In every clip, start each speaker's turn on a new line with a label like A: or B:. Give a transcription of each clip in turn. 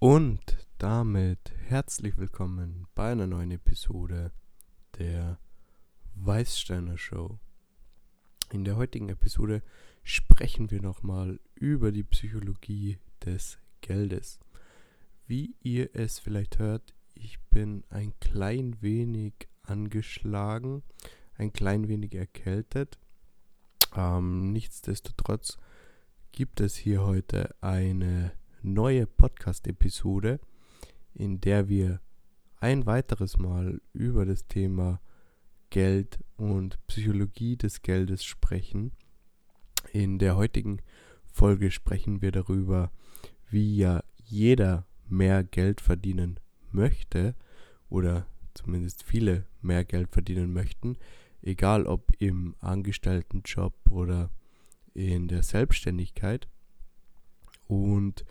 A: Und damit herzlich willkommen bei einer neuen Episode der Weißsteiner Show. In der heutigen Episode sprechen wir nochmal über die Psychologie des Geldes. Wie ihr es vielleicht hört, ich bin ein klein wenig angeschlagen, ein klein wenig erkältet. Ähm, nichtsdestotrotz gibt es hier heute eine neue Podcast-Episode, in der wir ein weiteres Mal über das Thema Geld und Psychologie des Geldes sprechen. In der heutigen Folge sprechen wir darüber, wie ja jeder mehr Geld verdienen möchte oder zumindest viele mehr Geld verdienen möchten, egal ob im Angestelltenjob oder in der Selbstständigkeit. Und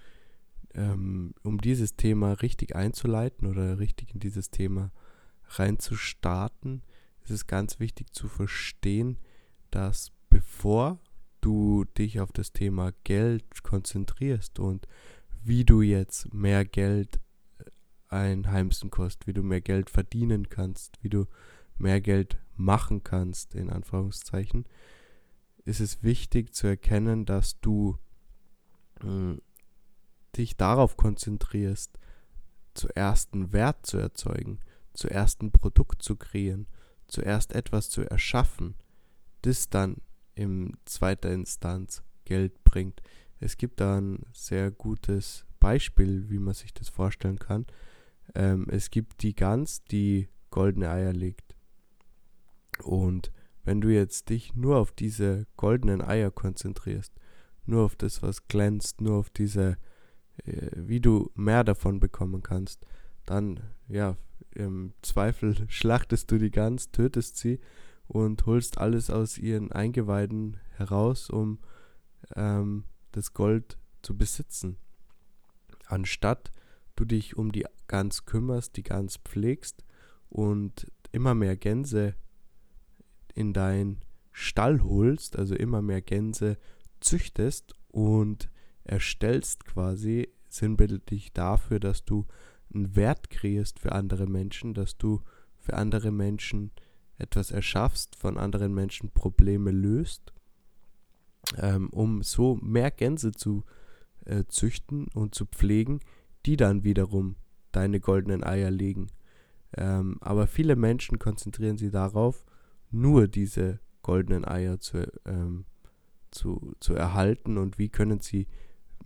A: ähm, um dieses Thema richtig einzuleiten oder richtig in dieses Thema reinzustarten, ist es ganz wichtig zu verstehen, dass bevor du dich auf das Thema Geld konzentrierst und wie du jetzt mehr Geld einheimsen kannst, wie du mehr Geld verdienen kannst, wie du mehr Geld machen kannst, in Anführungszeichen, ist es wichtig zu erkennen, dass du hm, dich darauf konzentrierst, zuerst einen Wert zu erzeugen, zuerst ein Produkt zu kreieren, zuerst etwas zu erschaffen, das dann in zweiter Instanz Geld bringt. Es gibt da ein sehr gutes Beispiel, wie man sich das vorstellen kann. Ähm, es gibt die Gans, die goldene Eier legt. Und wenn du jetzt dich nur auf diese goldenen Eier konzentrierst, nur auf das, was glänzt, nur auf diese wie du mehr davon bekommen kannst, dann, ja, im Zweifel schlachtest du die Gans, tötest sie und holst alles aus ihren Eingeweiden heraus, um ähm, das Gold zu besitzen. Anstatt du dich um die Gans kümmerst, die Gans pflegst und immer mehr Gänse in deinen Stall holst, also immer mehr Gänse züchtest und erstellst quasi sinnbildlich dafür, dass du einen Wert kreierst für andere Menschen, dass du für andere Menschen etwas erschaffst, von anderen Menschen Probleme löst, ähm, um so mehr Gänse zu äh, züchten und zu pflegen, die dann wiederum deine goldenen Eier legen. Ähm, aber viele Menschen konzentrieren sich darauf, nur diese goldenen Eier zu, ähm, zu, zu erhalten und wie können sie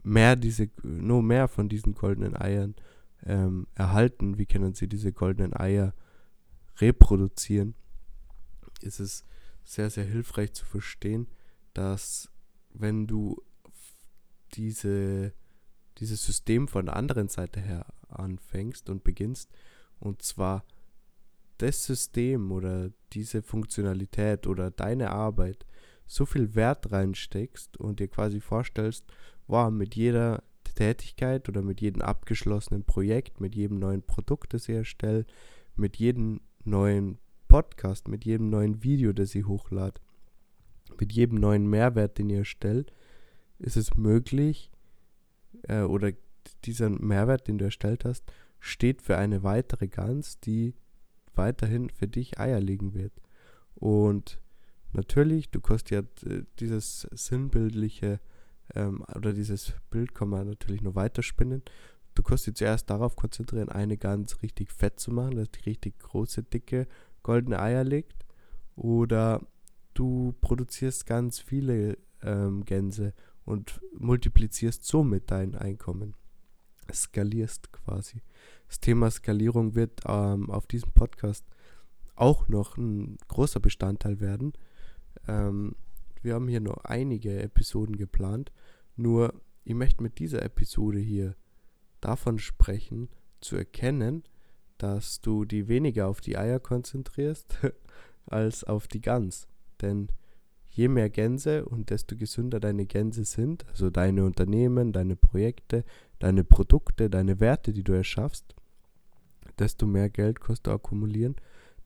A: mehr diese, nur mehr von diesen goldenen Eiern ähm, erhalten, wie können sie diese goldenen Eier reproduzieren, ist es sehr, sehr hilfreich zu verstehen, dass wenn du diese, dieses System von der anderen Seite her anfängst und beginnst, und zwar das System oder diese Funktionalität oder deine Arbeit so viel Wert reinsteckst und dir quasi vorstellst, wow, mit jeder Tätigkeit oder mit jedem abgeschlossenen Projekt, mit jedem neuen Produkt, das ich erstelle, mit jedem neuen Podcast, mit jedem neuen Video, das ich hochlade, mit jedem neuen Mehrwert, den ihr erstellt, ist es möglich, äh, oder dieser Mehrwert, den du erstellt hast, steht für eine weitere Gans, die weiterhin für dich Eier legen wird. Und Natürlich, du kannst ja äh, dieses sinnbildliche ähm, oder dieses Bild kann man natürlich nur weiterspinnen. Du kannst dich zuerst darauf konzentrieren, eine ganz richtig fett zu machen, dass die richtig große, dicke, goldene Eier legt. Oder du produzierst ganz viele ähm, Gänse und multiplizierst somit dein Einkommen. Skalierst quasi. Das Thema Skalierung wird ähm, auf diesem Podcast auch noch ein großer Bestandteil werden. Ähm, wir haben hier noch einige Episoden geplant. Nur, ich möchte mit dieser Episode hier davon sprechen, zu erkennen, dass du die weniger auf die Eier konzentrierst als auf die Gans. Denn je mehr Gänse und desto gesünder deine Gänse sind, also deine Unternehmen, deine Projekte, deine Produkte, deine Werte, die du erschaffst, desto mehr Geld kannst du akkumulieren,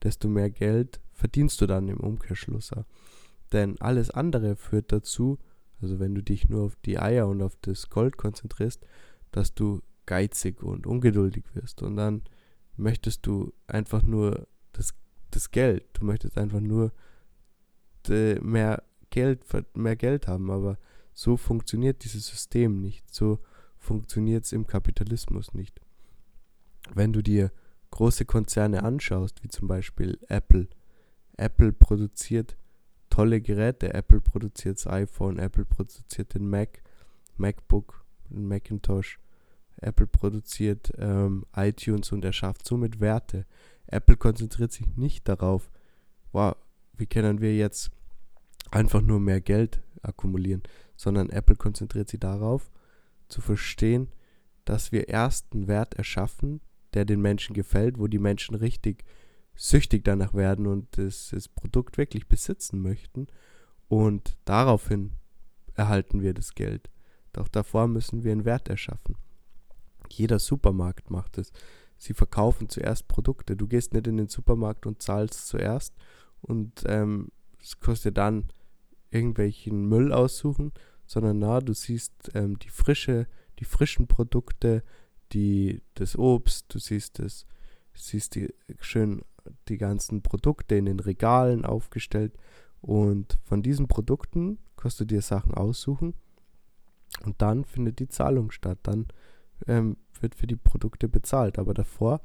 A: desto mehr Geld verdienst du dann im Umkehrschluss. Denn alles andere führt dazu, also wenn du dich nur auf die Eier und auf das Gold konzentrierst, dass du geizig und ungeduldig wirst. Und dann möchtest du einfach nur das, das Geld, du möchtest einfach nur mehr Geld, mehr Geld haben, aber so funktioniert dieses System nicht, so funktioniert es im Kapitalismus nicht. Wenn du dir große Konzerne anschaust, wie zum Beispiel Apple, Apple produziert tolle Geräte, Apple produziert das iPhone, Apple produziert den Mac, MacBook, Macintosh, Apple produziert ähm, iTunes und er schafft somit Werte. Apple konzentriert sich nicht darauf, wow, wie können wir jetzt einfach nur mehr Geld akkumulieren, sondern Apple konzentriert sich darauf, zu verstehen, dass wir erst einen Wert erschaffen, der den Menschen gefällt, wo die Menschen richtig süchtig danach werden und das, das Produkt wirklich besitzen möchten. Und daraufhin erhalten wir das Geld. Doch davor müssen wir einen Wert erschaffen. Jeder Supermarkt macht es. Sie verkaufen zuerst Produkte. Du gehst nicht in den Supermarkt und zahlst zuerst und ähm, es kostet dann irgendwelchen Müll aussuchen, sondern na, du siehst ähm, die frische, die frischen Produkte, die das Obst, du siehst das, siehst die schön die ganzen Produkte in den Regalen aufgestellt und von diesen Produkten kannst du dir Sachen aussuchen und dann findet die Zahlung statt. Dann ähm, wird für die Produkte bezahlt. Aber davor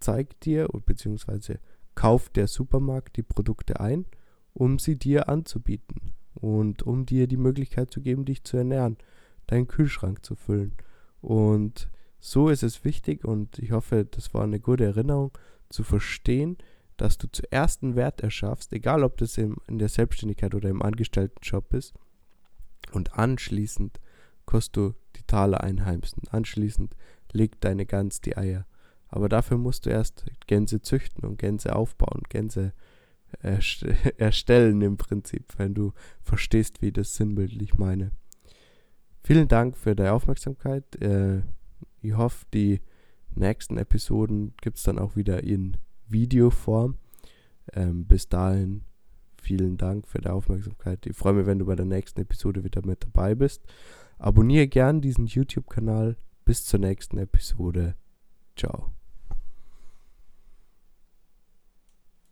A: zeigt dir bzw. kauft der Supermarkt die Produkte ein, um sie dir anzubieten und um dir die Möglichkeit zu geben, dich zu ernähren, deinen Kühlschrank zu füllen. Und so ist es wichtig und ich hoffe, das war eine gute Erinnerung zu verstehen, dass du zuerst einen Wert erschaffst, egal ob das im, in der Selbstständigkeit oder im Angestelltenjob ist, und anschließend kannst du die Taler einheimsen. Anschließend legt deine Gans die Eier. Aber dafür musst du erst Gänse züchten und Gänse aufbauen, Gänse erst erstellen im Prinzip, wenn du verstehst, wie ich das sinnbildlich meine. Vielen Dank für deine Aufmerksamkeit. Äh, ich hoffe, die nächsten Episoden gibt es dann auch wieder in Videoform. Ähm, bis dahin vielen Dank für die Aufmerksamkeit. Ich freue mich, wenn du bei der nächsten Episode wieder mit dabei bist. Abonniere gern diesen YouTube-Kanal. Bis zur nächsten Episode. Ciao.